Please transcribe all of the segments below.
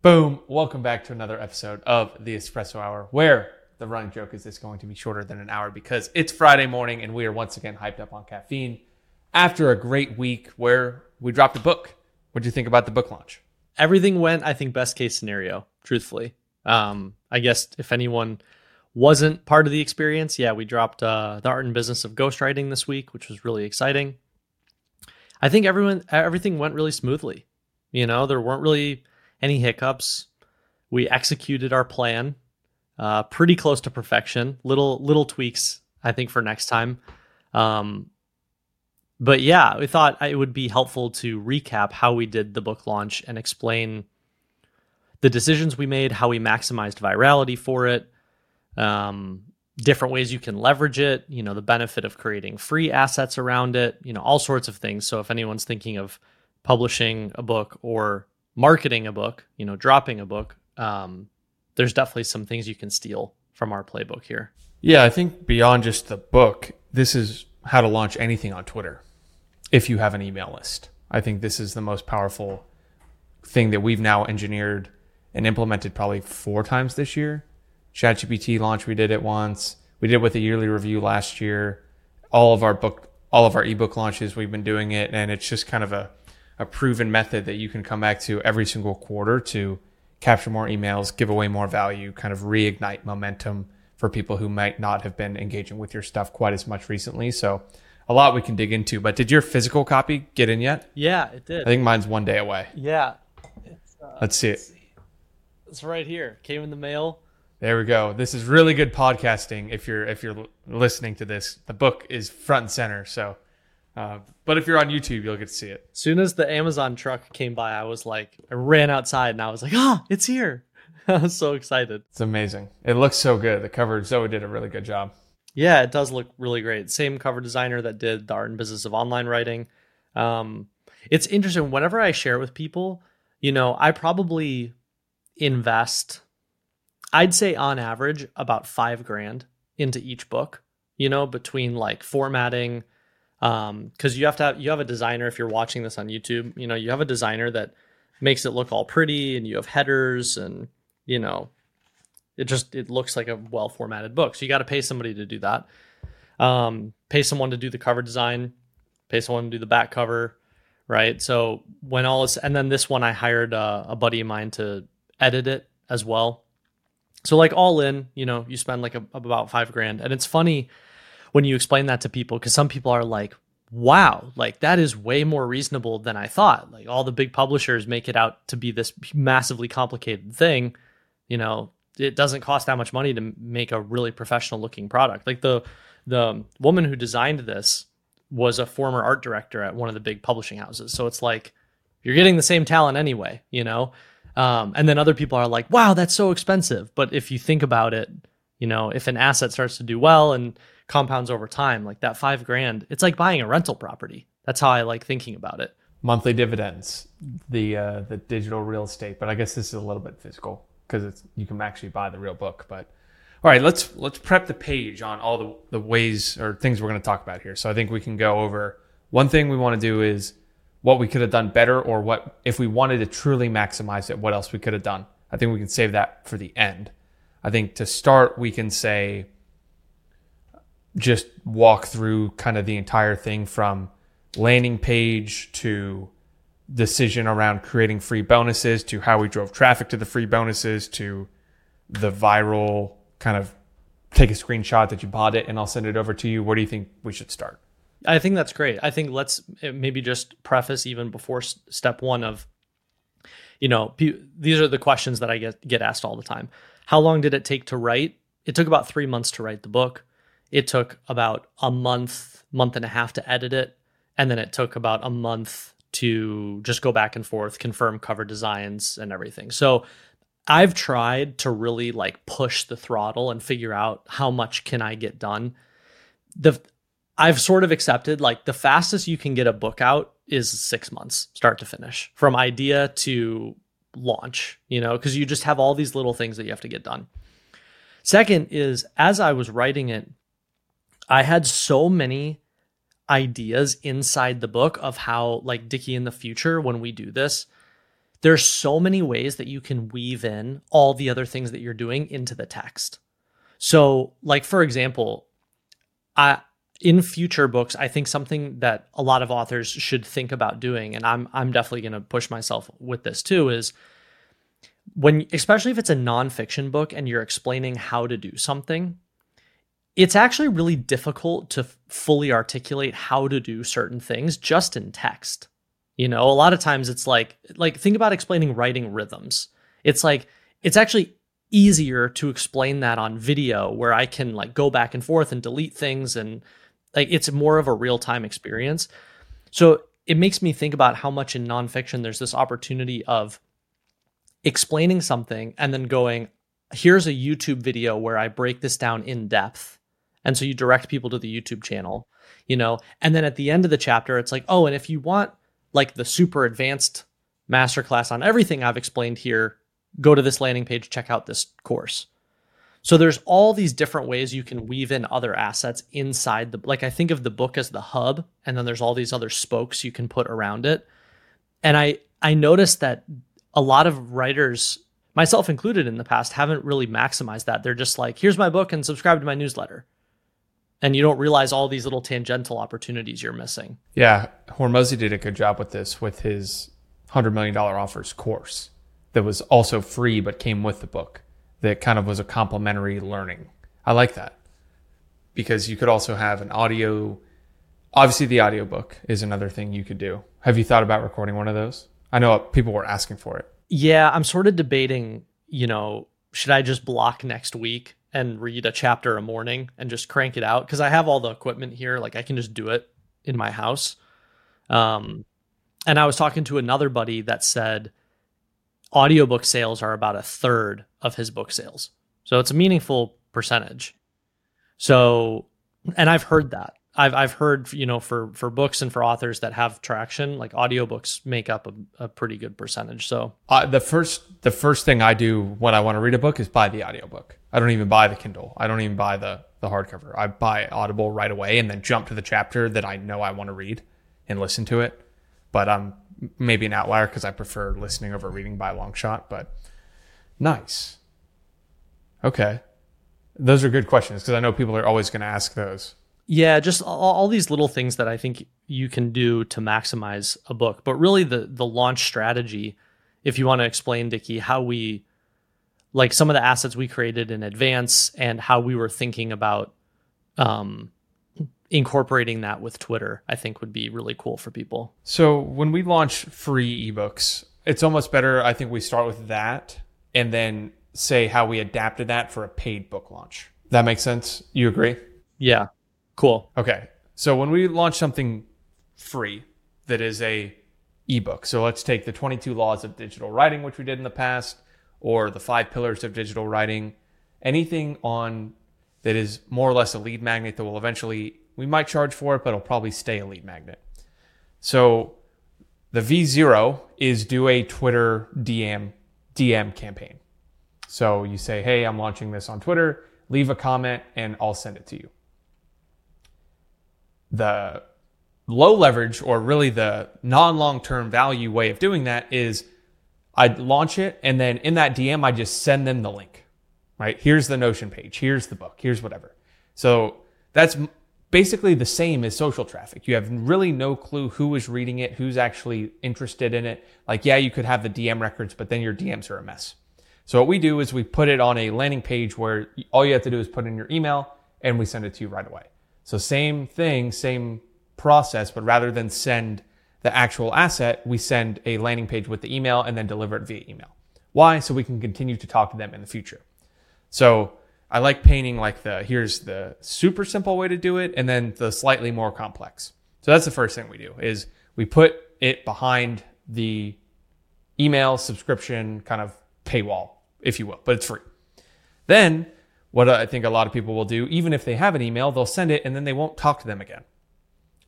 Boom. Welcome back to another episode of the Espresso Hour, where the running joke is this going to be shorter than an hour because it's Friday morning and we are once again hyped up on caffeine after a great week where we dropped a book. What do you think about the book launch? Everything went, I think, best case scenario, truthfully. Um, I guess if anyone wasn't part of the experience, yeah, we dropped uh, the art and business of ghostwriting this week, which was really exciting. I think everyone everything went really smoothly. You know, there weren't really any hiccups. We executed our plan uh, pretty close to perfection. Little little tweaks, I think, for next time. Um, but yeah, we thought it would be helpful to recap how we did the book launch and explain the decisions we made, how we maximized virality for it, um, different ways you can leverage it, you know, the benefit of creating free assets around it, you know, all sorts of things. So if anyone's thinking of publishing a book or marketing a book, you know, dropping a book, um, there's definitely some things you can steal from our playbook here. Yeah, I think beyond just the book, this is how to launch anything on Twitter if you have an email list. I think this is the most powerful thing that we've now engineered and implemented probably four times this year. ChatGPT launch, we did it once. We did it with a yearly review last year. All of our book, all of our ebook launches, we've been doing it, and it's just kind of a, a proven method that you can come back to every single quarter to capture more emails, give away more value, kind of reignite momentum for people who might not have been engaging with your stuff quite as much recently. So a lot we can dig into. But did your physical copy get in yet? Yeah, it did. I think mine's one day away. Yeah. Uh, let's see it. It's right here. Came in the mail. There we go. This is really good podcasting. If you're if you're listening to this, the book is front and center. So, uh, but if you're on YouTube, you'll get to see it. As soon as the Amazon truck came by, I was like, I ran outside and I was like, ah, it's here. I was so excited. It's amazing. It looks so good. The cover, Zoe did a really good job. Yeah, it does look really great. Same cover designer that did the art and business of online writing. Um, it's interesting. Whenever I share with people, you know, I probably invest, I'd say on average, about five grand into each book, you know, between like formatting, um, because you have to have you have a designer if you're watching this on YouTube, you know, you have a designer that makes it look all pretty and you have headers and you know it just it looks like a well formatted book. So you got to pay somebody to do that. Um, pay someone to do the cover design, pay someone to do the back cover, right? So when all is and then this one I hired a buddy of mine to edit it as well. So like all in, you know, you spend like a, about five grand, and it's funny when you explain that to people because some people are like, "Wow, like that is way more reasonable than I thought." Like all the big publishers make it out to be this massively complicated thing, you know it doesn't cost that much money to make a really professional looking product. Like the the woman who designed this was a former art director at one of the big publishing houses. So it's like you're getting the same talent anyway, you know. Um, and then other people are like, "Wow, that's so expensive." But if you think about it, you know, if an asset starts to do well and compounds over time, like that five grand, it's like buying a rental property. That's how I like thinking about it. Monthly dividends, the uh, the digital real estate, but I guess this is a little bit physical because it's you can actually buy the real book. But all right, let's let's prep the page on all the the ways or things we're going to talk about here. So I think we can go over one thing we want to do is what we could have done better, or what if we wanted to truly maximize it, what else we could have done. I think we can save that for the end. I think to start, we can say just walk through kind of the entire thing from landing page to decision around creating free bonuses to how we drove traffic to the free bonuses to the viral kind of take a screenshot that you bought it and I'll send it over to you. Where do you think we should start? I think that's great. I think let's eh, maybe just preface even before step one of, you know, these are the questions that I get get asked all the time. How long did it take to write? It took about three months to write the book. It took about a month, month and a half to edit it, and then it took about a month to just go back and forth, confirm cover designs and everything. So I've tried to really like push the throttle and figure out how much can I get done. The I've sort of accepted like the fastest you can get a book out is 6 months start to finish from idea to launch, you know, because you just have all these little things that you have to get done. Second is as I was writing it, I had so many ideas inside the book of how like Dickie in the future when we do this there's so many ways that you can weave in all the other things that you're doing into the text. So, like for example, I in future books, I think something that a lot of authors should think about doing, and I'm I'm definitely going to push myself with this too, is when especially if it's a nonfiction book and you're explaining how to do something, it's actually really difficult to fully articulate how to do certain things just in text. You know, a lot of times it's like like think about explaining writing rhythms. It's like it's actually easier to explain that on video where I can like go back and forth and delete things and like it's more of a real-time experience. So it makes me think about how much in nonfiction there's this opportunity of explaining something and then going, here's a YouTube video where I break this down in depth. And so you direct people to the YouTube channel, you know, and then at the end of the chapter, it's like, oh, and if you want like the super advanced masterclass on everything I've explained here, go to this landing page, check out this course. So there's all these different ways you can weave in other assets inside the like I think of the book as the hub and then there's all these other spokes you can put around it. And I I noticed that a lot of writers myself included in the past haven't really maximized that. They're just like here's my book and subscribe to my newsletter and you don't realize all these little tangential opportunities you're missing. Yeah, Hormozi did a good job with this with his hundred million dollar offers course that was also free but came with the book that kind of was a complementary learning. I like that because you could also have an audio. Obviously, the audiobook is another thing you could do. Have you thought about recording one of those? I know people were asking for it. Yeah, I'm sort of debating, you know, should I just block next week and read a chapter a morning and just crank it out because I have all the equipment here. Like I can just do it in my house. Um, and I was talking to another buddy that said audiobook sales are about a third of his book sales. So it's a meaningful percentage. So, and I've heard that. I've I've heard you know for for books and for authors that have traction, like audiobooks make up a, a pretty good percentage. So uh, the first the first thing I do when I want to read a book is buy the audiobook. I don't even buy the Kindle. I don't even buy the the hardcover. I buy Audible right away and then jump to the chapter that I know I want to read and listen to it. But I'm maybe an outlier because I prefer listening over reading by a long shot. But nice. Okay, those are good questions because I know people are always going to ask those. Yeah, just all, all, these little things that I think you can do to maximize a book. But really, the the launch strategy, if you want to explain, Dickie, how we like some of the assets we created in advance and how we were thinking about um, incorporating that with Twitter, I think would be really cool for people. So when we launch free ebooks, it's almost better. I think we start with that and then say how we adapted that for a paid book launch. That makes sense. You agree? Yeah. Cool. Okay. So when we launch something free that is a ebook, so let's take the 22 laws of digital writing, which we did in the past, or the five pillars of digital writing, anything on that is more or less a lead magnet that will eventually we might charge for it, but it'll probably stay a lead magnet. So the V0 is do a Twitter DM DM campaign. So you say, "Hey, I'm launching this on Twitter. Leave a comment and I'll send it to you." the low leverage or really the non long term value way of doing that is I'd launch it and then in that DM, I just send them the link, right? Here's the Notion page. Here's the book. Here's whatever. So that's basically the same as social traffic. You have really no clue who is reading it, who's actually interested in it. Like, yeah, you could have the DM records, but then your DMs are a mess. So what we do is we put it on a landing page where all you have to do is put in your email and we send it to you right away. So same thing, same process, but rather than send the actual asset, we send a landing page with the email and then deliver it via email. Why? So we can continue to talk to them in the future. So I like painting like the here's the super simple way to do it and then the slightly more complex. So that's the first thing we do is we put it behind the email subscription kind of paywall, if you will, but it's free. Then what I think a lot of people will do, even if they have an email, they'll send it and then they won't talk to them again.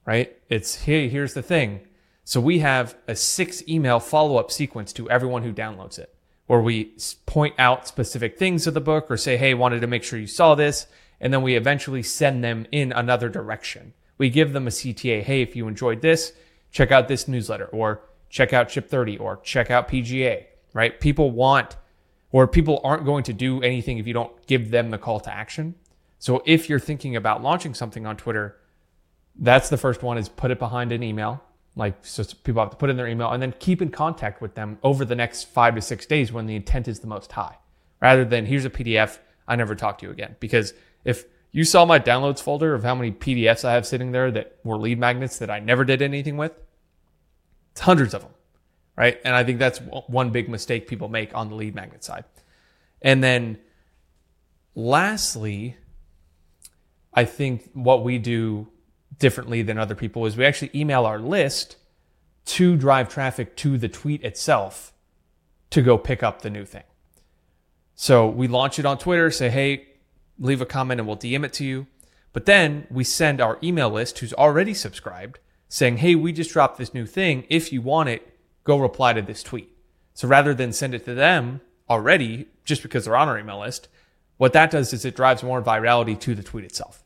Right? It's hey, here's the thing. So we have a six email follow up sequence to everyone who downloads it, where we point out specific things of the book or say, hey, wanted to make sure you saw this. And then we eventually send them in another direction. We give them a CTA. Hey, if you enjoyed this, check out this newsletter or check out Ship 30 or check out PGA, right? People want, or people aren't going to do anything if you don't give them the call to action. So if you're thinking about launching something on Twitter, that's the first one is put it behind an email. Like, so people have to put in their email and then keep in contact with them over the next five to six days when the intent is the most high, rather than here's a PDF, I never talk to you again. Because if you saw my downloads folder of how many PDFs I have sitting there that were lead magnets that I never did anything with, it's hundreds of them, right? And I think that's one big mistake people make on the lead magnet side. And then lastly, I think what we do differently than other people is we actually email our list to drive traffic to the tweet itself to go pick up the new thing. So we launch it on Twitter, say, hey, leave a comment and we'll DM it to you. But then we send our email list who's already subscribed saying, hey, we just dropped this new thing. If you want it, go reply to this tweet. So rather than send it to them already, just because they're on our email list, what that does is it drives more virality to the tweet itself.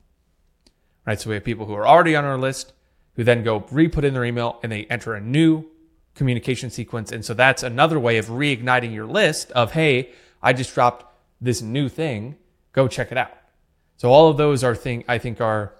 Right. So we have people who are already on our list who then go re put in their email and they enter a new communication sequence. And so that's another way of reigniting your list of, hey, I just dropped this new thing. Go check it out. So all of those are thing I think are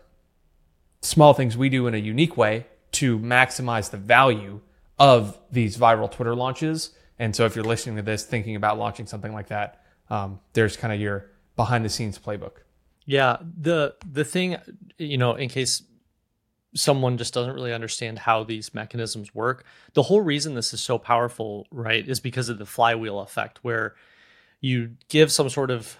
small things we do in a unique way to maximize the value of these viral Twitter launches. And so if you're listening to this, thinking about launching something like that, um, there's kind of your behind the scenes playbook. Yeah, the the thing, you know, in case someone just doesn't really understand how these mechanisms work, the whole reason this is so powerful, right, is because of the flywheel effect where you give some sort of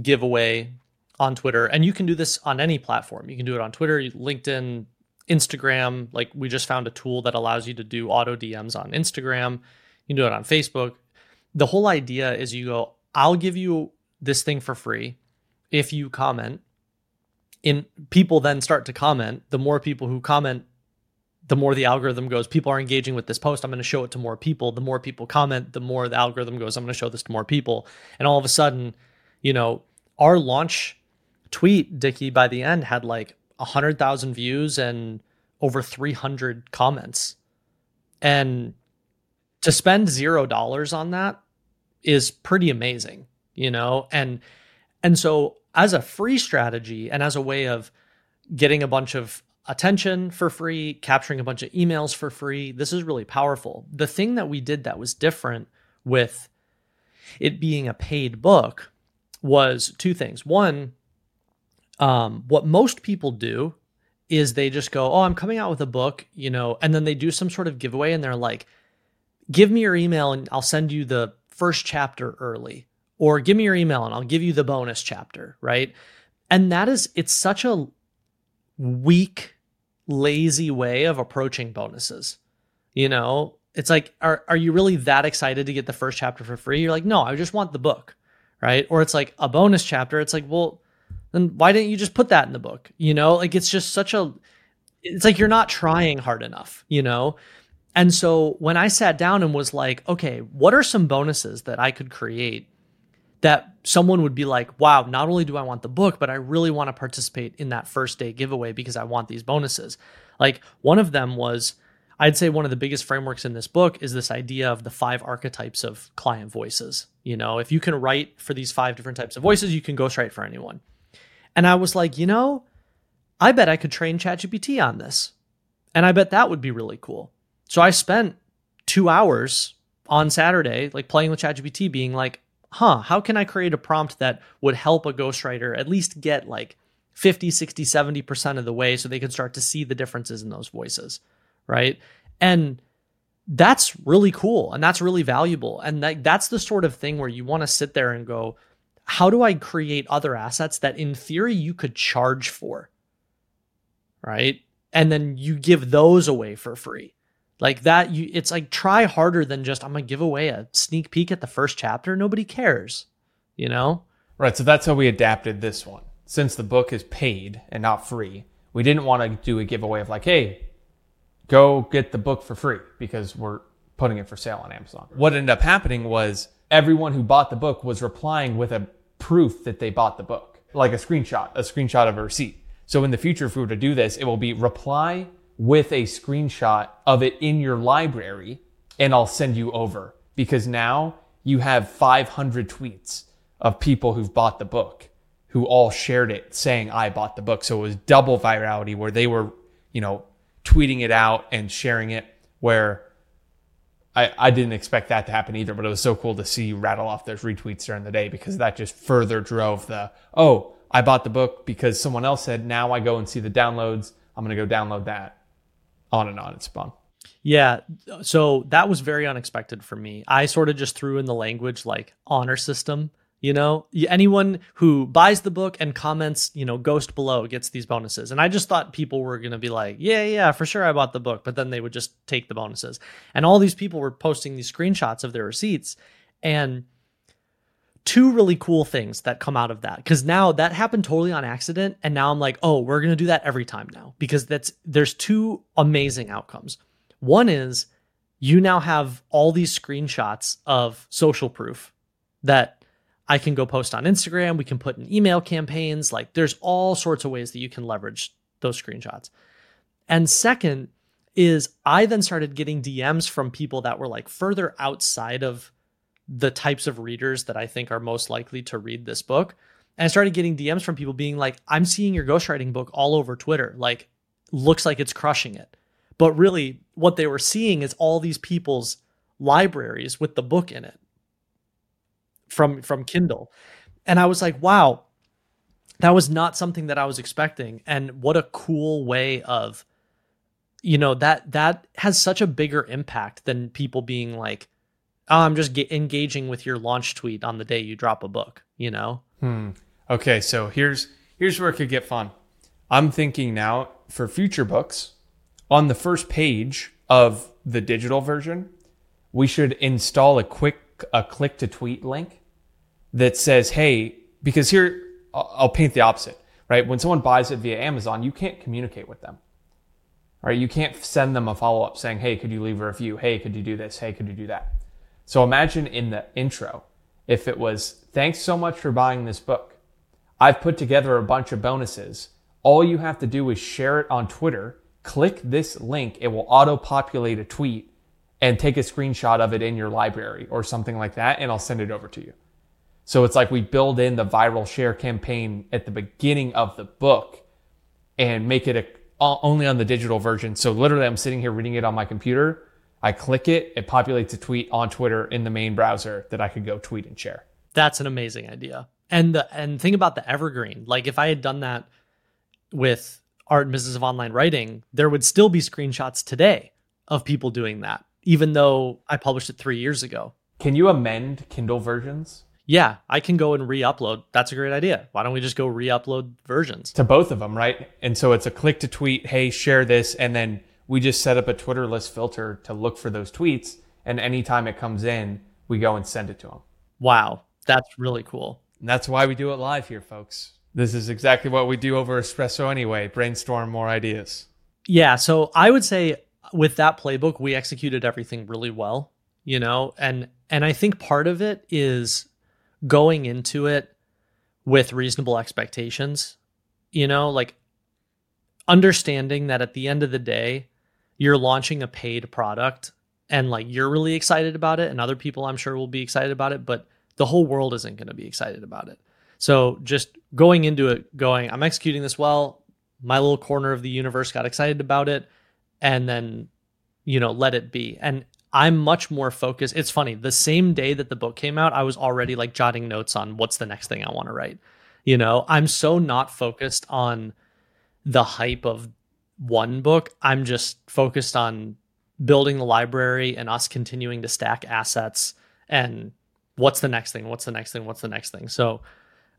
giveaway on Twitter and you can do this on any platform. You can do it on Twitter, LinkedIn, Instagram. Like we just found a tool that allows you to do auto DMs on Instagram. You can do it on Facebook. The whole idea is you go, I'll give you this thing for free if you comment. In people then start to comment. The more people who comment, the more the algorithm goes, people are engaging with this post. I'm going to show it to more people. The more people comment, the more the algorithm goes, I'm going to show this to more people. And all of a sudden, you know, our launch tweet, Dickie by the end had like 100,000 views and over 300 comments. And to spend zero dollars on that is pretty amazing, you know? And and so as a free strategy and as a way of getting a bunch of attention for free, capturing a bunch of emails for free, this is really powerful. The thing that we did that was different with it being a paid book was two things. One, um, what most people do is they just go, Oh, I'm coming out with a book, you know, and then they do some sort of giveaway and they're like, Give me your email and I'll send you the first chapter early, or give me your email and I'll give you the bonus chapter, right? And that is, it's such a weak, lazy way of approaching bonuses. You know, it's like, are, are you really that excited to get the first chapter for free? You're like, no, I just want the book, right? Or it's like a bonus chapter. It's like, well, then why didn't you just put that in the book? You know, like it's just such a, it's like you're not trying hard enough, you know? And so when I sat down and was like, okay, what are some bonuses that I could create that someone would be like, wow, not only do I want the book, but I really want to participate in that first day giveaway because I want these bonuses. Like one of them was, I'd say one of the biggest frameworks in this book is this idea of the five archetypes of client voices. You know, if you can write for these five different types of voices, you can ghostwrite for anyone. And I was like, you know, I bet I could train ChatGPT on this. And I bet that would be really cool. So I spent two hours on Saturday, like playing with ChatGPT, being like, huh, how can I create a prompt that would help a ghostwriter at least get like 50, 60, 70% of the way so they can start to see the differences in those voices. Right. And that's really cool and that's really valuable. And that, that's the sort of thing where you want to sit there and go, how do I create other assets that in theory you could charge for? Right. And then you give those away for free. Like that, you it's like try harder than just I'm gonna give away a sneak peek at the first chapter. Nobody cares, you know? Right. So that's how we adapted this one. Since the book is paid and not free, we didn't want to do a giveaway of like, hey, go get the book for free because we're putting it for sale on Amazon. What ended up happening was everyone who bought the book was replying with a proof that they bought the book, like a screenshot, a screenshot of a receipt. So in the future, if we were to do this, it will be reply with a screenshot of it in your library and I'll send you over because now you have 500 tweets of people who've bought the book who all shared it saying I bought the book. So it was double virality where they were, you know, tweeting it out and sharing it where I, I didn't expect that to happen either, but it was so cool to see you rattle off those retweets during the day because that just further drove the, oh, I bought the book because someone else said, now I go and see the downloads. I'm going to go download that. On and on. It's fun. Yeah. So that was very unexpected for me. I sort of just threw in the language like honor system. You know, anyone who buys the book and comments, you know, ghost below gets these bonuses. And I just thought people were going to be like, yeah, yeah, for sure I bought the book. But then they would just take the bonuses. And all these people were posting these screenshots of their receipts. And two really cool things that come out of that. Because now that happened totally on accident and now i'm like oh we're going to do that every time now. Because that's there's two amazing outcomes. One is you now have all these screenshots of social proof that i can go post on instagram we can put in email campaigns like there's all sorts of ways that you can leverage those screenshots. And second is i then started getting dms from people that were like further outside of the types of readers that I think are most likely to read this book. And I started getting DMs from people being like, I'm seeing your ghostwriting book all over Twitter. Like, looks like it's crushing it. But really, what they were seeing is all these people's libraries with the book in it from from Kindle. And I was like, wow, that was not something that I was expecting. And what a cool way of, you know, that that has such a bigger impact than people being like, I'm just engaging with your launch tweet on the day you drop a book, you know? Hmm. Okay, so here's here's where it could get fun. I'm thinking now for future books, on the first page of the digital version, we should install a quick a click to tweet link that says, "Hey," because here I'll paint the opposite, right? When someone buys it via Amazon, you can't communicate with them. Right? You can't send them a follow up saying, "Hey, could you leave a review? Hey, could you do this? Hey, could you do that?" So imagine in the intro, if it was, thanks so much for buying this book. I've put together a bunch of bonuses. All you have to do is share it on Twitter, click this link, it will auto populate a tweet and take a screenshot of it in your library or something like that, and I'll send it over to you. So it's like we build in the viral share campaign at the beginning of the book and make it a, only on the digital version. So literally, I'm sitting here reading it on my computer I click it, it populates a tweet on Twitter in the main browser that I could go tweet and share. That's an amazing idea. And the and think about the evergreen. Like if I had done that with art and business of online writing, there would still be screenshots today of people doing that, even though I published it three years ago. Can you amend Kindle versions? Yeah, I can go and re-upload. That's a great idea. Why don't we just go re-upload versions to both of them, right? And so it's a click to tweet, hey, share this, and then we just set up a Twitter list filter to look for those tweets. And anytime it comes in, we go and send it to them. Wow. That's really cool. And that's why we do it live here, folks. This is exactly what we do over Espresso anyway brainstorm more ideas. Yeah. So I would say with that playbook, we executed everything really well, you know, and, and I think part of it is going into it with reasonable expectations, you know, like understanding that at the end of the day, you're launching a paid product and like you're really excited about it and other people I'm sure will be excited about it, but the whole world isn't going to be excited about it. So just going into it going, I'm executing this well, my little corner of the universe got excited about it and then you know, let it be. And I'm much more focused. It's funny, the same day that the book came out, I was already like jotting notes on what's the next thing I want to write. You know, I'm so not focused on the hype of one book. I'm just focused on building the library and us continuing to stack assets and what's the next thing? What's the next thing? What's the next thing? So,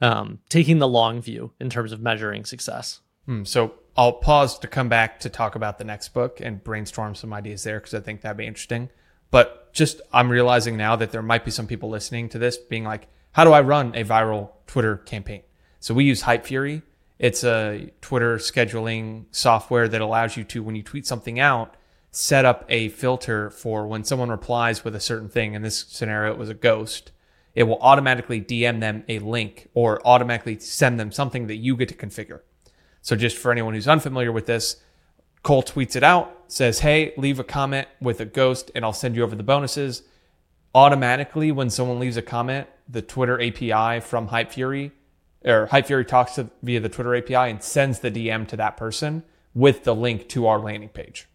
um, taking the long view in terms of measuring success. Hmm, so I'll pause to come back to talk about the next book and brainstorm some ideas there because I think that'd be interesting. But just I'm realizing now that there might be some people listening to this being like, how do I run a viral Twitter campaign? So we use Hypefury it's a Twitter scheduling software that allows you to, when you tweet something out, set up a filter for when someone replies with a certain thing. In this scenario, it was a ghost. It will automatically DM them a link or automatically send them something that you get to configure. So, just for anyone who's unfamiliar with this, Cole tweets it out. says, "Hey, leave a comment with a ghost, and I'll send you over the bonuses." Automatically, when someone leaves a comment, the Twitter API from Hypefury or Hypefury talks to via the Twitter API and sends the DM to that person with the link to our landing page.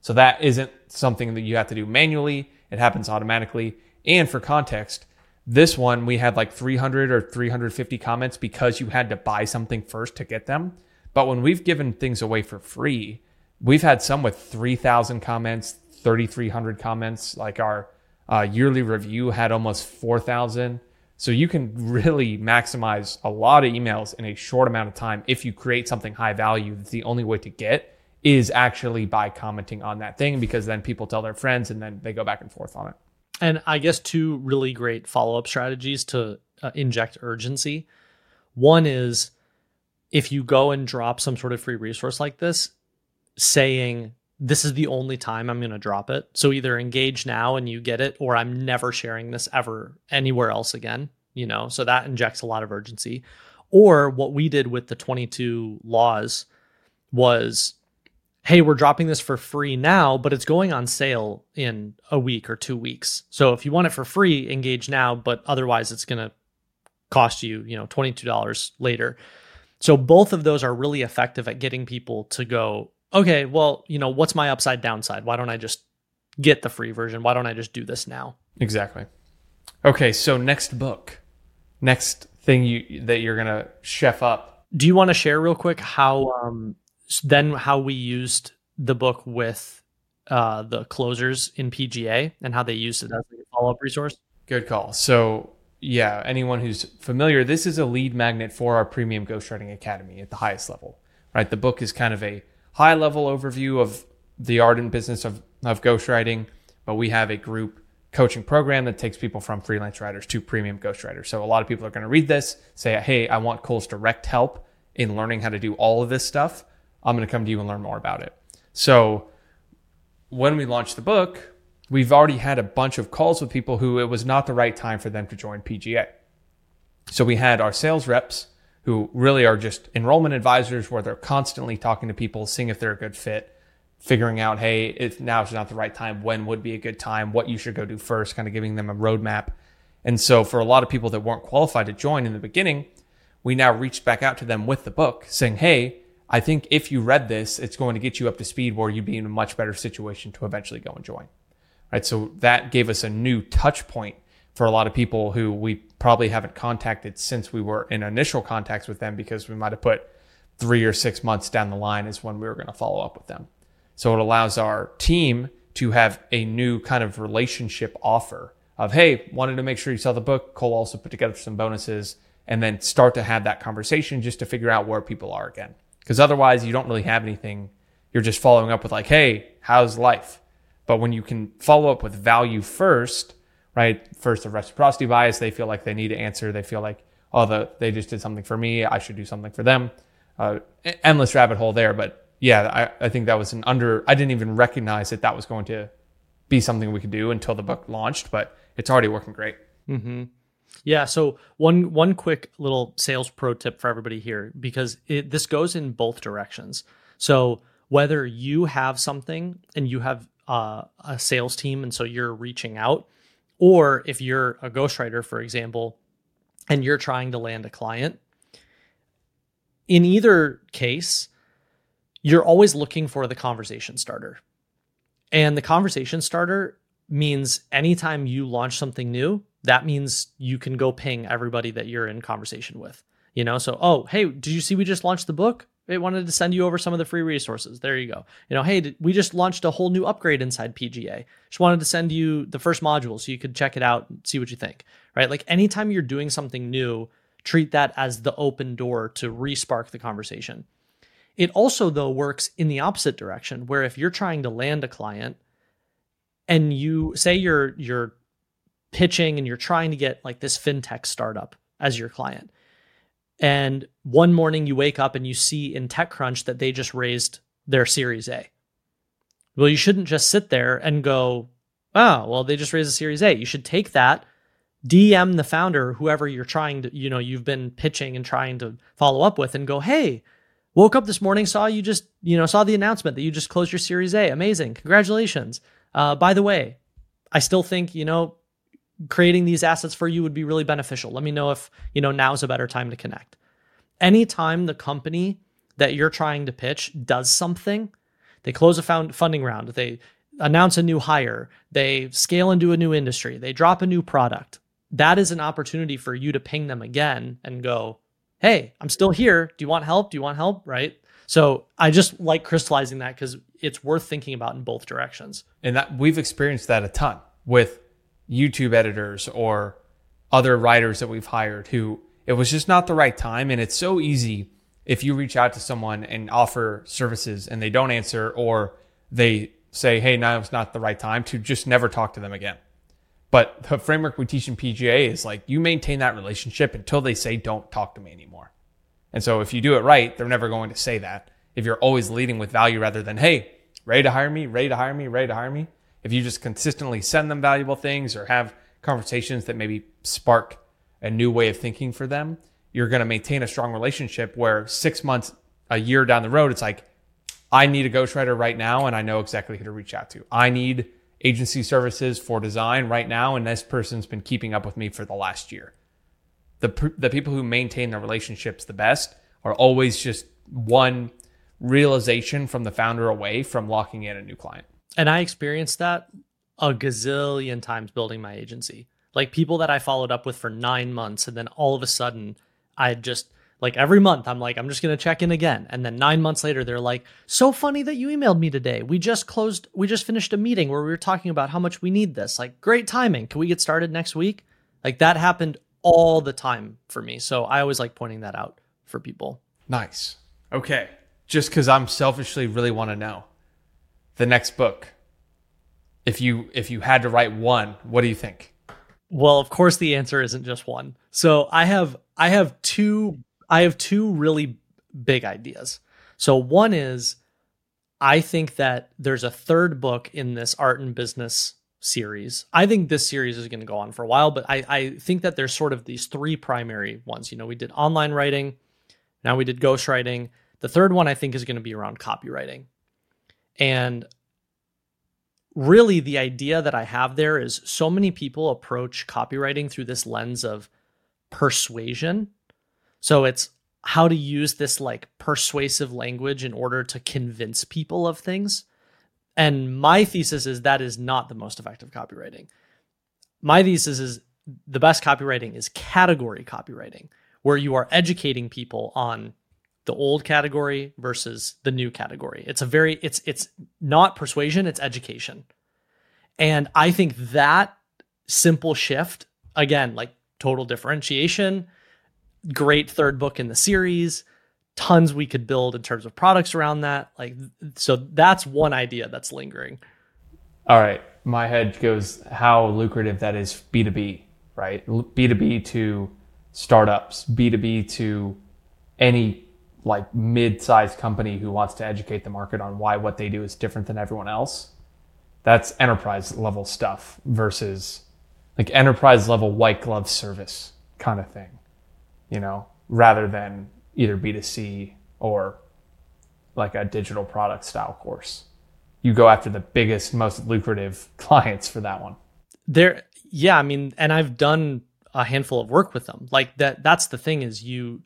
So that isn't something that you have to do manually. It happens automatically. And for context, this one we had like 300 or 350 comments because you had to buy something first to get them. But when we've given things away for free, we've had some with 3,000 comments, 3,300 comments. Like our uh, yearly review had almost 4,000. So you can really maximize a lot of emails in a short amount of time if you create something high value. That's the only way to get is actually by commenting on that thing because then people tell their friends and then they go back and forth on it. And I guess two really great follow up strategies to uh, inject urgency. One is if you go and drop some sort of free resource like this, saying, this is the only time I'm going to drop it. So either engage now and you get it, or I'm never sharing this ever anywhere else again, you know? So that injects a lot of urgency. Or what we did with the 22 laws was hey, we're dropping this for free now, but it's going on sale in a week or two weeks. So if you want it for free, engage now, but otherwise it's going to cost you, you know, $22 later. So both of those are really effective at getting people to go, okay, well, you know, what's my upside downside? Why don't I just get the free version? Why don't I just do this now? Exactly. Okay, so next book. Next thing you that you're going to chef up. Do you want to share real quick how um then how we used the book with uh, the closers in PGA and how they used it as a follow up resource? Good call. So, yeah, anyone who's familiar, this is a lead magnet for our premium ghostwriting academy at the highest level, right? The book is kind of a high level overview of the art and business of, of ghostwriting, but we have a group coaching program that takes people from freelance writers to premium ghostwriters. So, a lot of people are going to read this, say, hey, I want Cole's direct help in learning how to do all of this stuff. I'm going to come to you and learn more about it. So when we launched the book, we've already had a bunch of calls with people who it was not the right time for them to join PGA. So we had our sales reps who really are just enrollment advisors where they're constantly talking to people, seeing if they're a good fit, figuring out, hey, if now is not the right time, when would be a good time, what you should go do first, kind of giving them a roadmap. And so for a lot of people that weren't qualified to join in the beginning, we now reached back out to them with the book saying, hey, I think if you read this, it's going to get you up to speed where you'd be in a much better situation to eventually go and join. Right. So that gave us a new touch point for a lot of people who we probably haven't contacted since we were in initial contacts with them because we might have put three or six months down the line is when we were going to follow up with them. So it allows our team to have a new kind of relationship offer of, hey, wanted to make sure you saw the book. Cole also put together some bonuses and then start to have that conversation just to figure out where people are again because otherwise you don't really have anything. You're just following up with like, hey, how's life? But when you can follow up with value first, right? First, the reciprocity bias, they feel like they need to answer. They feel like, oh, the, they just did something for me. I should do something for them. Uh, endless rabbit hole there. But yeah, I, I think that was an under, I didn't even recognize that that was going to be something we could do until the book launched, but it's already working great. Mm-hmm. Yeah. So one one quick little sales pro tip for everybody here because it, this goes in both directions. So whether you have something and you have uh, a sales team and so you're reaching out, or if you're a ghostwriter, for example, and you're trying to land a client, in either case, you're always looking for the conversation starter. And the conversation starter means anytime you launch something new, that means you can go ping everybody that you're in conversation with. You know, so oh, hey, did you see we just launched the book? It wanted to send you over some of the free resources. There you go. You know, hey, we just launched a whole new upgrade inside PGA. Just wanted to send you the first module so you could check it out and see what you think. Right? Like anytime you're doing something new, treat that as the open door to respark the conversation. It also though works in the opposite direction where if you're trying to land a client and you say you're you're pitching and you're trying to get like this fintech startup as your client. And one morning you wake up and you see in TechCrunch that they just raised their Series A. Well, you shouldn't just sit there and go, oh, well, they just raised a Series A. You should take that, DM the founder, whoever you're trying to, you know, you've been pitching and trying to follow up with, and go, hey, woke up this morning, saw you just, you know, saw the announcement that you just closed your Series A. Amazing. Congratulations. Uh, by the way, I still think, you know, creating these assets for you would be really beneficial. Let me know if, you know, now's a better time to connect. Anytime the company that you're trying to pitch does something, they close a found funding round, they announce a new hire, they scale into a new industry, they drop a new product. That is an opportunity for you to ping them again and go, "Hey, I'm still here. Do you want help? Do you want help?" right? So, I just like crystallizing that cuz it's worth thinking about in both directions. And that we've experienced that a ton with YouTube editors or other writers that we've hired who it was just not the right time and it's so easy if you reach out to someone and offer services and they don't answer or they say, hey, now it's not the right time to just never talk to them again. But the framework we teach in PGA is like you maintain that relationship until they say, don't talk to me anymore. And so if you do it right, they're never going to say that. If you're always leading with value rather than, hey, ready to hire me, ready to hire me, ready to hire me. If you just consistently send them valuable things or have conversations that maybe spark a new way of thinking for them, you're going to maintain a strong relationship where six months, a year down the road, it's like, I need a ghostwriter right now, and I know exactly who to reach out to. I need agency services for design right now, and this person's been keeping up with me for the last year. The, the people who maintain their relationships the best are always just one realization from the founder away from locking in a new client. And I experienced that a gazillion times building my agency. Like people that I followed up with for nine months, and then all of a sudden, I just like every month, I'm like, I'm just gonna check in again. And then nine months later, they're like, so funny that you emailed me today. We just closed, we just finished a meeting where we were talking about how much we need this. Like, great timing. Can we get started next week? Like that happened all the time for me. So I always like pointing that out for people. Nice. Okay. Just because I'm selfishly really want to know the next book. If you if you had to write one, what do you think? Well, of course the answer isn't just one. So I have I have two I have two really big ideas. So one is I think that there's a third book in this art and business series. I think this series is going to go on for a while, but I, I think that there's sort of these three primary ones. You know, we did online writing, now we did ghostwriting. The third one I think is going to be around copywriting. And really, the idea that I have there is so many people approach copywriting through this lens of persuasion. So it's how to use this like persuasive language in order to convince people of things. And my thesis is that is not the most effective copywriting. My thesis is the best copywriting is category copywriting, where you are educating people on the old category versus the new category. It's a very it's it's not persuasion, it's education. And I think that simple shift again, like total differentiation, great third book in the series, tons we could build in terms of products around that. Like so that's one idea that's lingering. All right, my head goes how lucrative that is B2B, right? B2B to startups, B2B to any like mid-sized company who wants to educate the market on why what they do is different than everyone else. That's enterprise level stuff versus like enterprise level white glove service kind of thing, you know, rather than either B2C or like a digital product style course. You go after the biggest, most lucrative clients for that one. There, yeah, I mean, and I've done a handful of work with them. Like that, that's the thing is you,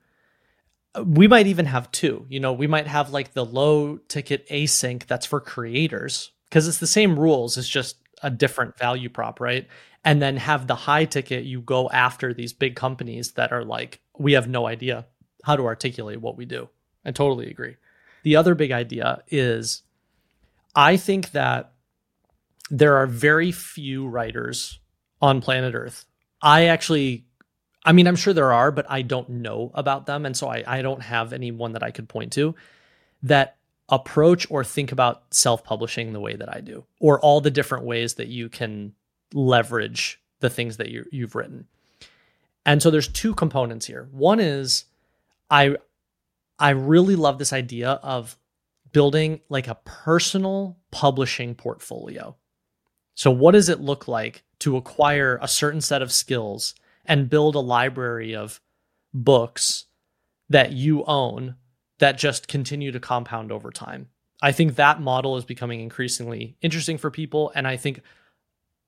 we might even have two. You know, we might have like the low ticket async that's for creators because it's the same rules. It's just a different value prop, right? And then have the high ticket, you go after these big companies that are like, we have no idea how to articulate what we do. I totally agree. The other big idea is I think that there are very few writers on planet Earth. I actually I mean, I'm sure there are, but I don't know about them. And so I, I don't have anyone that I could point to that approach or think about self publishing the way that I do, or all the different ways that you can leverage the things that you you've written. And so there's two components here. One is I I really love this idea of building like a personal publishing portfolio. So what does it look like to acquire a certain set of skills and build a library of books that you own that just continue to compound over time. I think that model is becoming increasingly interesting for people. And I think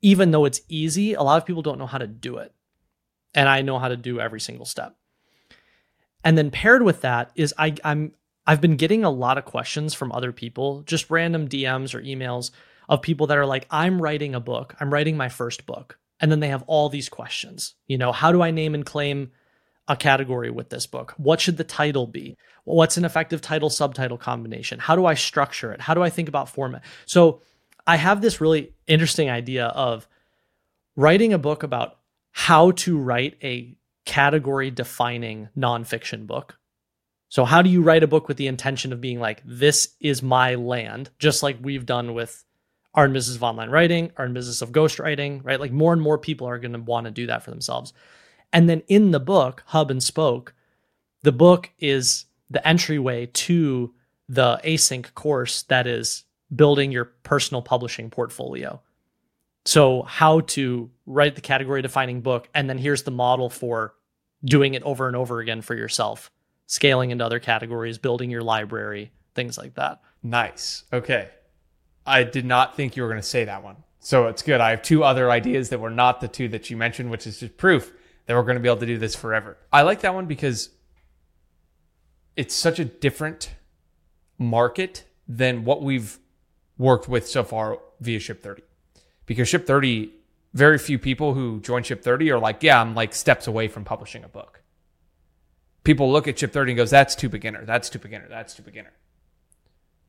even though it's easy, a lot of people don't know how to do it. And I know how to do every single step. And then paired with that is I, I'm I've been getting a lot of questions from other people, just random DMs or emails of people that are like, I'm writing a book, I'm writing my first book. And then they have all these questions. You know, how do I name and claim a category with this book? What should the title be? What's an effective title subtitle combination? How do I structure it? How do I think about format? So I have this really interesting idea of writing a book about how to write a category defining nonfiction book. So, how do you write a book with the intention of being like, this is my land, just like we've done with Art and Business of Online Writing, Art and Business of Ghostwriting, right? Like, more and more people are going to want to do that for themselves. And then in the book, Hub and Spoke, the book is the entryway to the async course that is building your personal publishing portfolio. So, how to write the category defining book, and then here's the model for doing it over and over again for yourself, scaling into other categories, building your library, things like that. Nice. Okay. I did not think you were going to say that one. So it's good. I have two other ideas that were not the two that you mentioned, which is just proof that we're going to be able to do this forever. I like that one because it's such a different market than what we've worked with so far via Ship 30. Because Ship 30, very few people who join Ship 30 are like, yeah, I'm like steps away from publishing a book. People look at Ship 30 and goes, that's too beginner, that's too beginner, that's too beginner.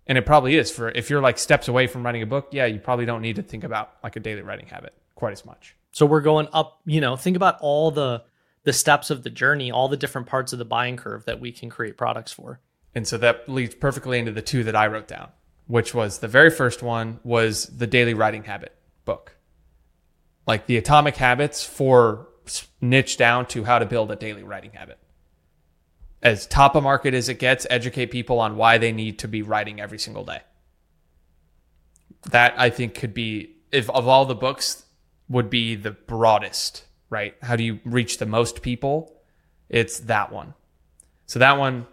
And it probably is for if you're like steps away from writing a book, yeah, you probably don't need to think about like a daily writing habit quite as much. So we're going up, you know, think about all the the steps of the journey, all the different parts of the buying curve that we can create products for. And so that leads perfectly into the two that I wrote down, which was the very first one was the daily writing habit book. Like the atomic habits for niche down to how to build a daily writing habit. As top of market as it gets, educate people on why they need to be writing every single day. That I think could be if of all the books would be the broadest, right? How do you reach the most people? It's that one. So that one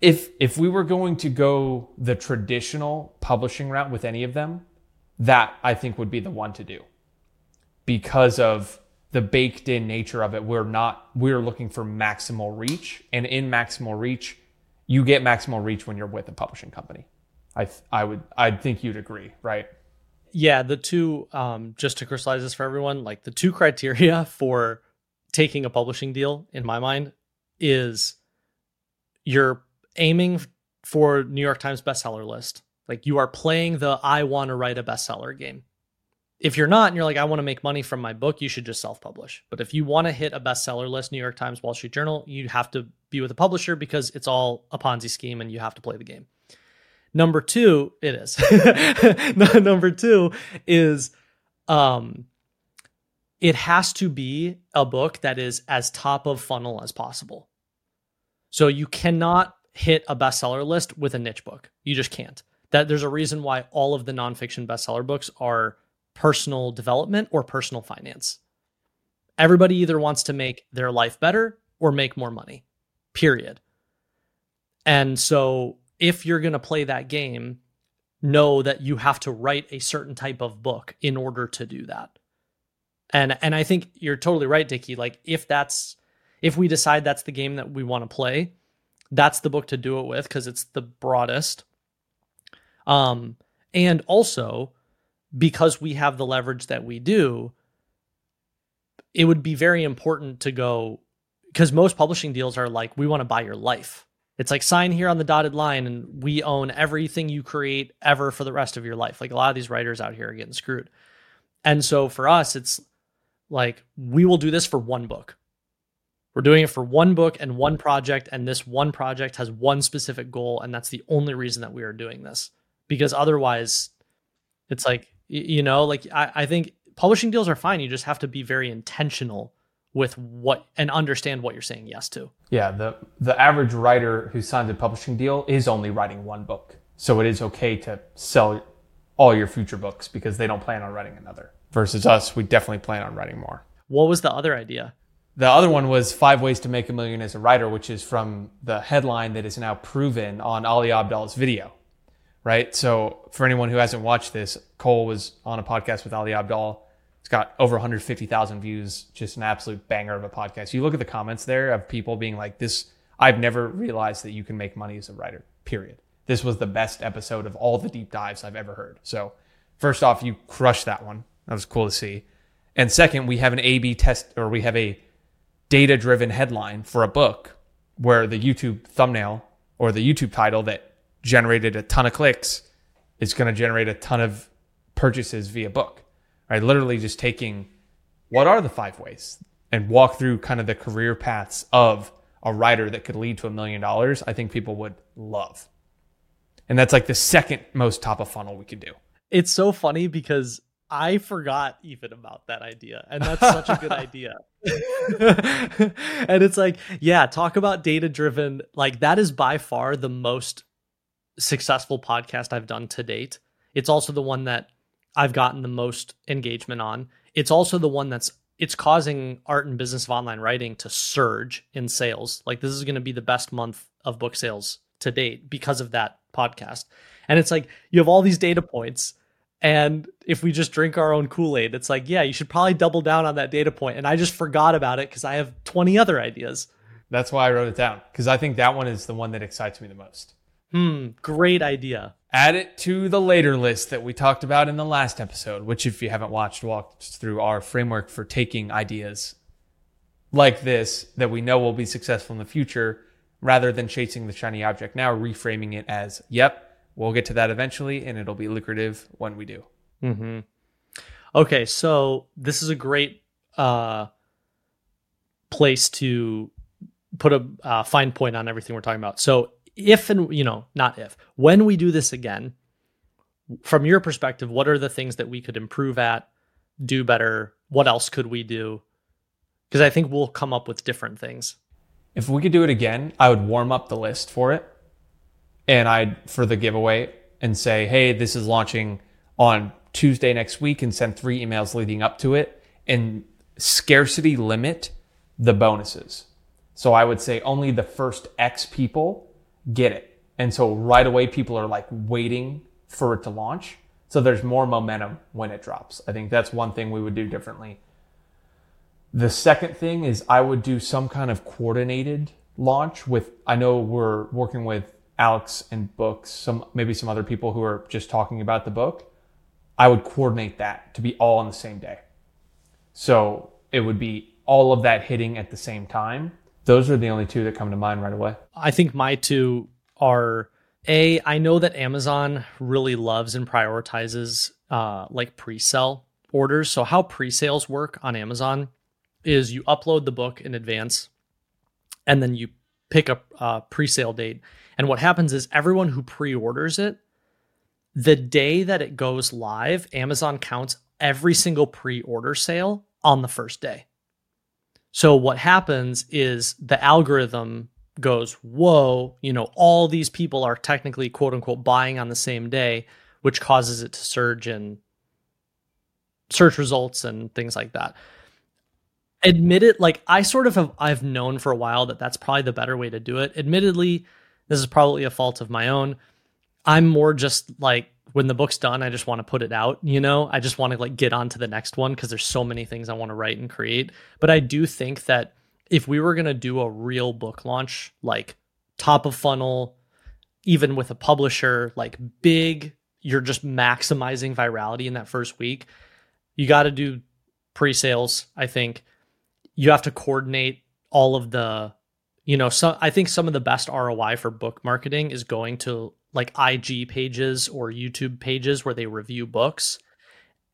if if we were going to go the traditional publishing route with any of them, that I think would be the one to do. Because of the baked in nature of it, we're not we're looking for maximal reach and in maximal reach, you get maximal reach when you're with a publishing company. I I would I think you'd agree, right? Yeah, the two um just to crystallize this for everyone, like the two criteria for taking a publishing deal in my mind is you're aiming for New York Times bestseller list. Like you are playing the I want to write a bestseller game. If you're not and you're like, I want to make money from my book, you should just self publish. But if you want to hit a bestseller list, New York Times, Wall Street Journal, you have to be with a publisher because it's all a Ponzi scheme and you have to play the game. Number two, it is. Number two is um, it has to be a book that is as top of funnel as possible. So you cannot hit a bestseller list with a niche book. You just can't. That there's a reason why all of the nonfiction bestseller books are personal development or personal finance. Everybody either wants to make their life better or make more money. Period. And so if you're going to play that game, know that you have to write a certain type of book in order to do that. And and I think you're totally right, Dickie. Like if that's if we decide that's the game that we want to play, that's the book to do it with because it's the broadest. Um, and also because we have the leverage that we do, it would be very important to go because most publishing deals are like, we want to buy your life. It's like sign here on the dotted line and we own everything you create ever for the rest of your life. Like a lot of these writers out here are getting screwed. And so for us, it's like we will do this for one book. We're doing it for one book and one project, and this one project has one specific goal, and that's the only reason that we are doing this. Because otherwise, it's like you know, like I, I think publishing deals are fine. You just have to be very intentional with what and understand what you're saying yes to. Yeah, the the average writer who signs a publishing deal is only writing one book. So it is okay to sell all your future books because they don't plan on writing another. Versus us, we definitely plan on writing more. What was the other idea? the other one was Five Ways to Make a Million as a Writer, which is from the headline that is now proven on Ali Abdaal's video, right? So for anyone who hasn't watched this, Cole was on a podcast with Ali Abdaal. It's got over 150,000 views, just an absolute banger of a podcast. You look at the comments there of people being like, this, I've never realized that you can make money as a writer, period. This was the best episode of all the deep dives I've ever heard. So first off, you crushed that one. That was cool to see. And second, we have an A B test or we have a data driven headline for a book where the YouTube thumbnail or the YouTube title that generated a ton of clicks is going to generate a ton of purchases via book. Right? Literally just taking what are the five ways and walk through kind of the career paths of a writer that could lead to a million dollars. I think people would love. And that's like the second most top of funnel we could do. It's so funny because I forgot even about that idea. And that's such a good idea. and it's like, yeah, talk about data driven. Like, that is by far the most successful podcast I've done to date. It's also the one that I've gotten the most engagement on. It's also the one that's it's causing art and business of online writing to surge in sales. Like this is going to be the best month of book sales to date because of that podcast. And it's like you have all these data points and if we just drink our own Kool Aid, it's like, yeah, you should probably double down on that data point. And I just forgot about it because I have 20 other ideas. That's why I wrote it down because I think that one is the one that excites me the most. Hmm, great idea. Add it to the later list that we talked about in the last episode, which, if you haven't watched, walked through our framework for taking ideas like this that we know will be successful in the future rather than chasing the shiny object now, reframing it as, yep, we'll get to that eventually, and it'll be lucrative when we do. Mm-hmm. Okay, so this is a great uh, place to put a uh, fine point on everything we're talking about. So, if and you know, not if, when we do this again, from your perspective, what are the things that we could improve at, do better? What else could we do? Because I think we'll come up with different things. If we could do it again, I would warm up the list for it and I'd for the giveaway and say, hey, this is launching on Tuesday next week and send three emails leading up to it and scarcity limit the bonuses. So I would say only the first X people get it. And so right away, people are like waiting for it to launch. So there's more momentum when it drops. I think that's one thing we would do differently. The second thing is I would do some kind of coordinated launch with, I know we're working with Alex and books, some maybe some other people who are just talking about the book, I would coordinate that to be all on the same day. So it would be all of that hitting at the same time. Those are the only two that come to mind right away. I think my two are a. I know that Amazon really loves and prioritizes uh, like pre-sale orders. So how pre-sales work on Amazon is you upload the book in advance, and then you pick a, a pre-sale date and what happens is everyone who pre orders it, the day that it goes live, Amazon counts every single pre order sale on the first day. So what happens is the algorithm goes, whoa, you know, all these people are technically quote unquote buying on the same day, which causes it to surge in search results and things like that. Admit it, like I sort of have, I've known for a while that that's probably the better way to do it. Admittedly, this is probably a fault of my own. I'm more just like when the book's done, I just want to put it out, you know? I just want to like get on to the next one because there's so many things I want to write and create. But I do think that if we were going to do a real book launch, like top of funnel, even with a publisher, like big, you're just maximizing virality in that first week. You got to do pre sales, I think. You have to coordinate all of the you know, so I think some of the best ROI for book marketing is going to like IG pages or YouTube pages where they review books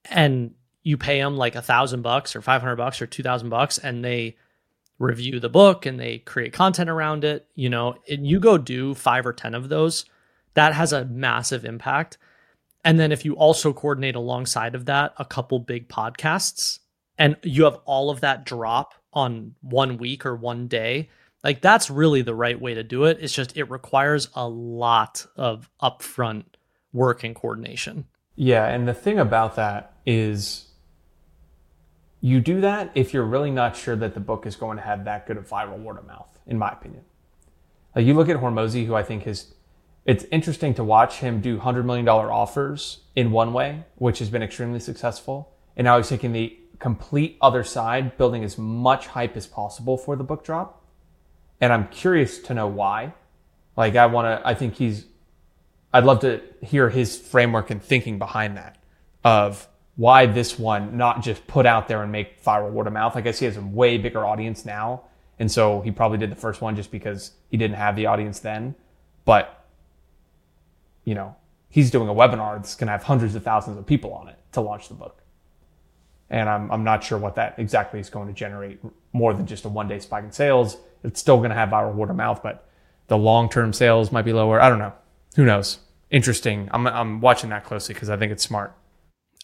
and you pay them like a thousand bucks or 500 bucks or 2000 bucks and they review the book and they create content around it, you know, and you go do five or 10 of those, that has a massive impact. And then if you also coordinate alongside of that a couple big podcasts and you have all of that drop on one week or one day, like that's really the right way to do it. It's just it requires a lot of upfront work and coordination. Yeah, and the thing about that is you do that if you're really not sure that the book is going to have that good of viral word of mouth, in my opinion. Like you look at Hormozi, who I think is, it's interesting to watch him do $100 million offers in one way, which has been extremely successful. And now he's taking the complete other side, building as much hype as possible for the book drop. And I'm curious to know why. Like, I want to, I think he's, I'd love to hear his framework and thinking behind that of why this one not just put out there and make viral word of mouth. I guess he has a way bigger audience now. And so he probably did the first one just because he didn't have the audience then. But, you know, he's doing a webinar that's going to have hundreds of thousands of people on it to launch the book. And I'm, I'm not sure what that exactly is going to generate more than just a one day spike in sales. It's still going to have viral word of mouth, but the long term sales might be lower. I don't know. Who knows? Interesting. I'm, I'm watching that closely because I think it's smart.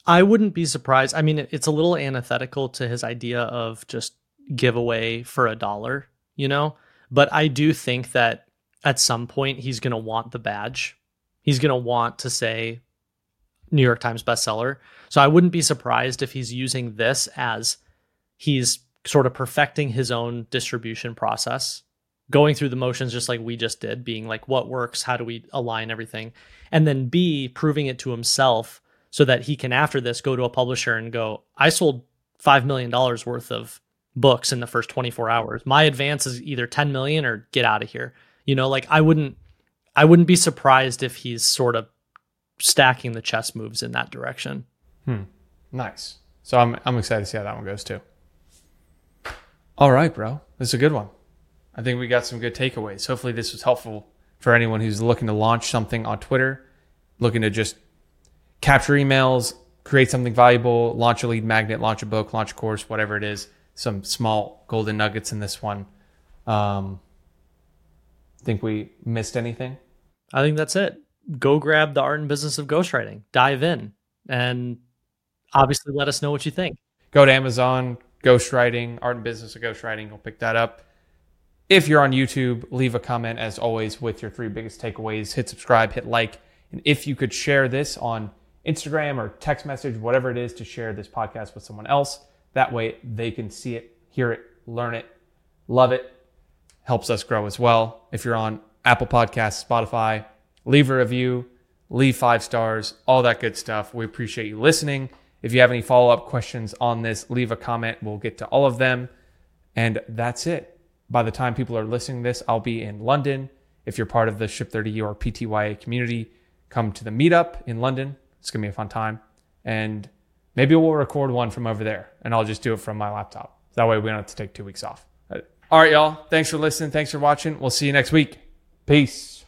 I wouldn't be surprised. I mean, it's a little antithetical to his idea of just giveaway for a dollar, you know? But I do think that at some point he's going to want the badge. He's going to want to say New York Times bestseller. So I wouldn't be surprised if he's using this as he's sort of perfecting his own distribution process, going through the motions just like we just did, being like, what works? How do we align everything? And then B, proving it to himself so that he can after this go to a publisher and go, I sold five million dollars worth of books in the first 24 hours. My advance is either 10 million or get out of here. You know, like I wouldn't I wouldn't be surprised if he's sort of stacking the chess moves in that direction. Hmm. Nice. So I'm I'm excited to see how that one goes too. All right, bro. This is a good one. I think we got some good takeaways. Hopefully this was helpful for anyone who's looking to launch something on Twitter, looking to just capture emails, create something valuable, launch a lead magnet, launch a book, launch a course, whatever it is. Some small golden nuggets in this one. Um, think we missed anything? I think that's it. Go grab the art and business of ghostwriting, dive in, and obviously let us know what you think. Go to Amazon, ghostwriting, art and business of ghostwriting. You'll pick that up. If you're on YouTube, leave a comment as always with your three biggest takeaways. Hit subscribe, hit like. And if you could share this on Instagram or text message, whatever it is, to share this podcast with someone else. That way they can see it, hear it, learn it, love it. Helps us grow as well. If you're on Apple Podcasts, Spotify, leave a review, leave five stars, all that good stuff. We appreciate you listening. If you have any follow up questions on this, leave a comment. We'll get to all of them. And that's it. By the time people are listening to this, I'll be in London. If you're part of the Ship 30 or PTYA community, come to the meetup in London. It's going to be a fun time. And maybe we'll record one from over there and I'll just do it from my laptop. That way we don't have to take two weeks off. All right, y'all. Thanks for listening. Thanks for watching. We'll see you next week. Peace.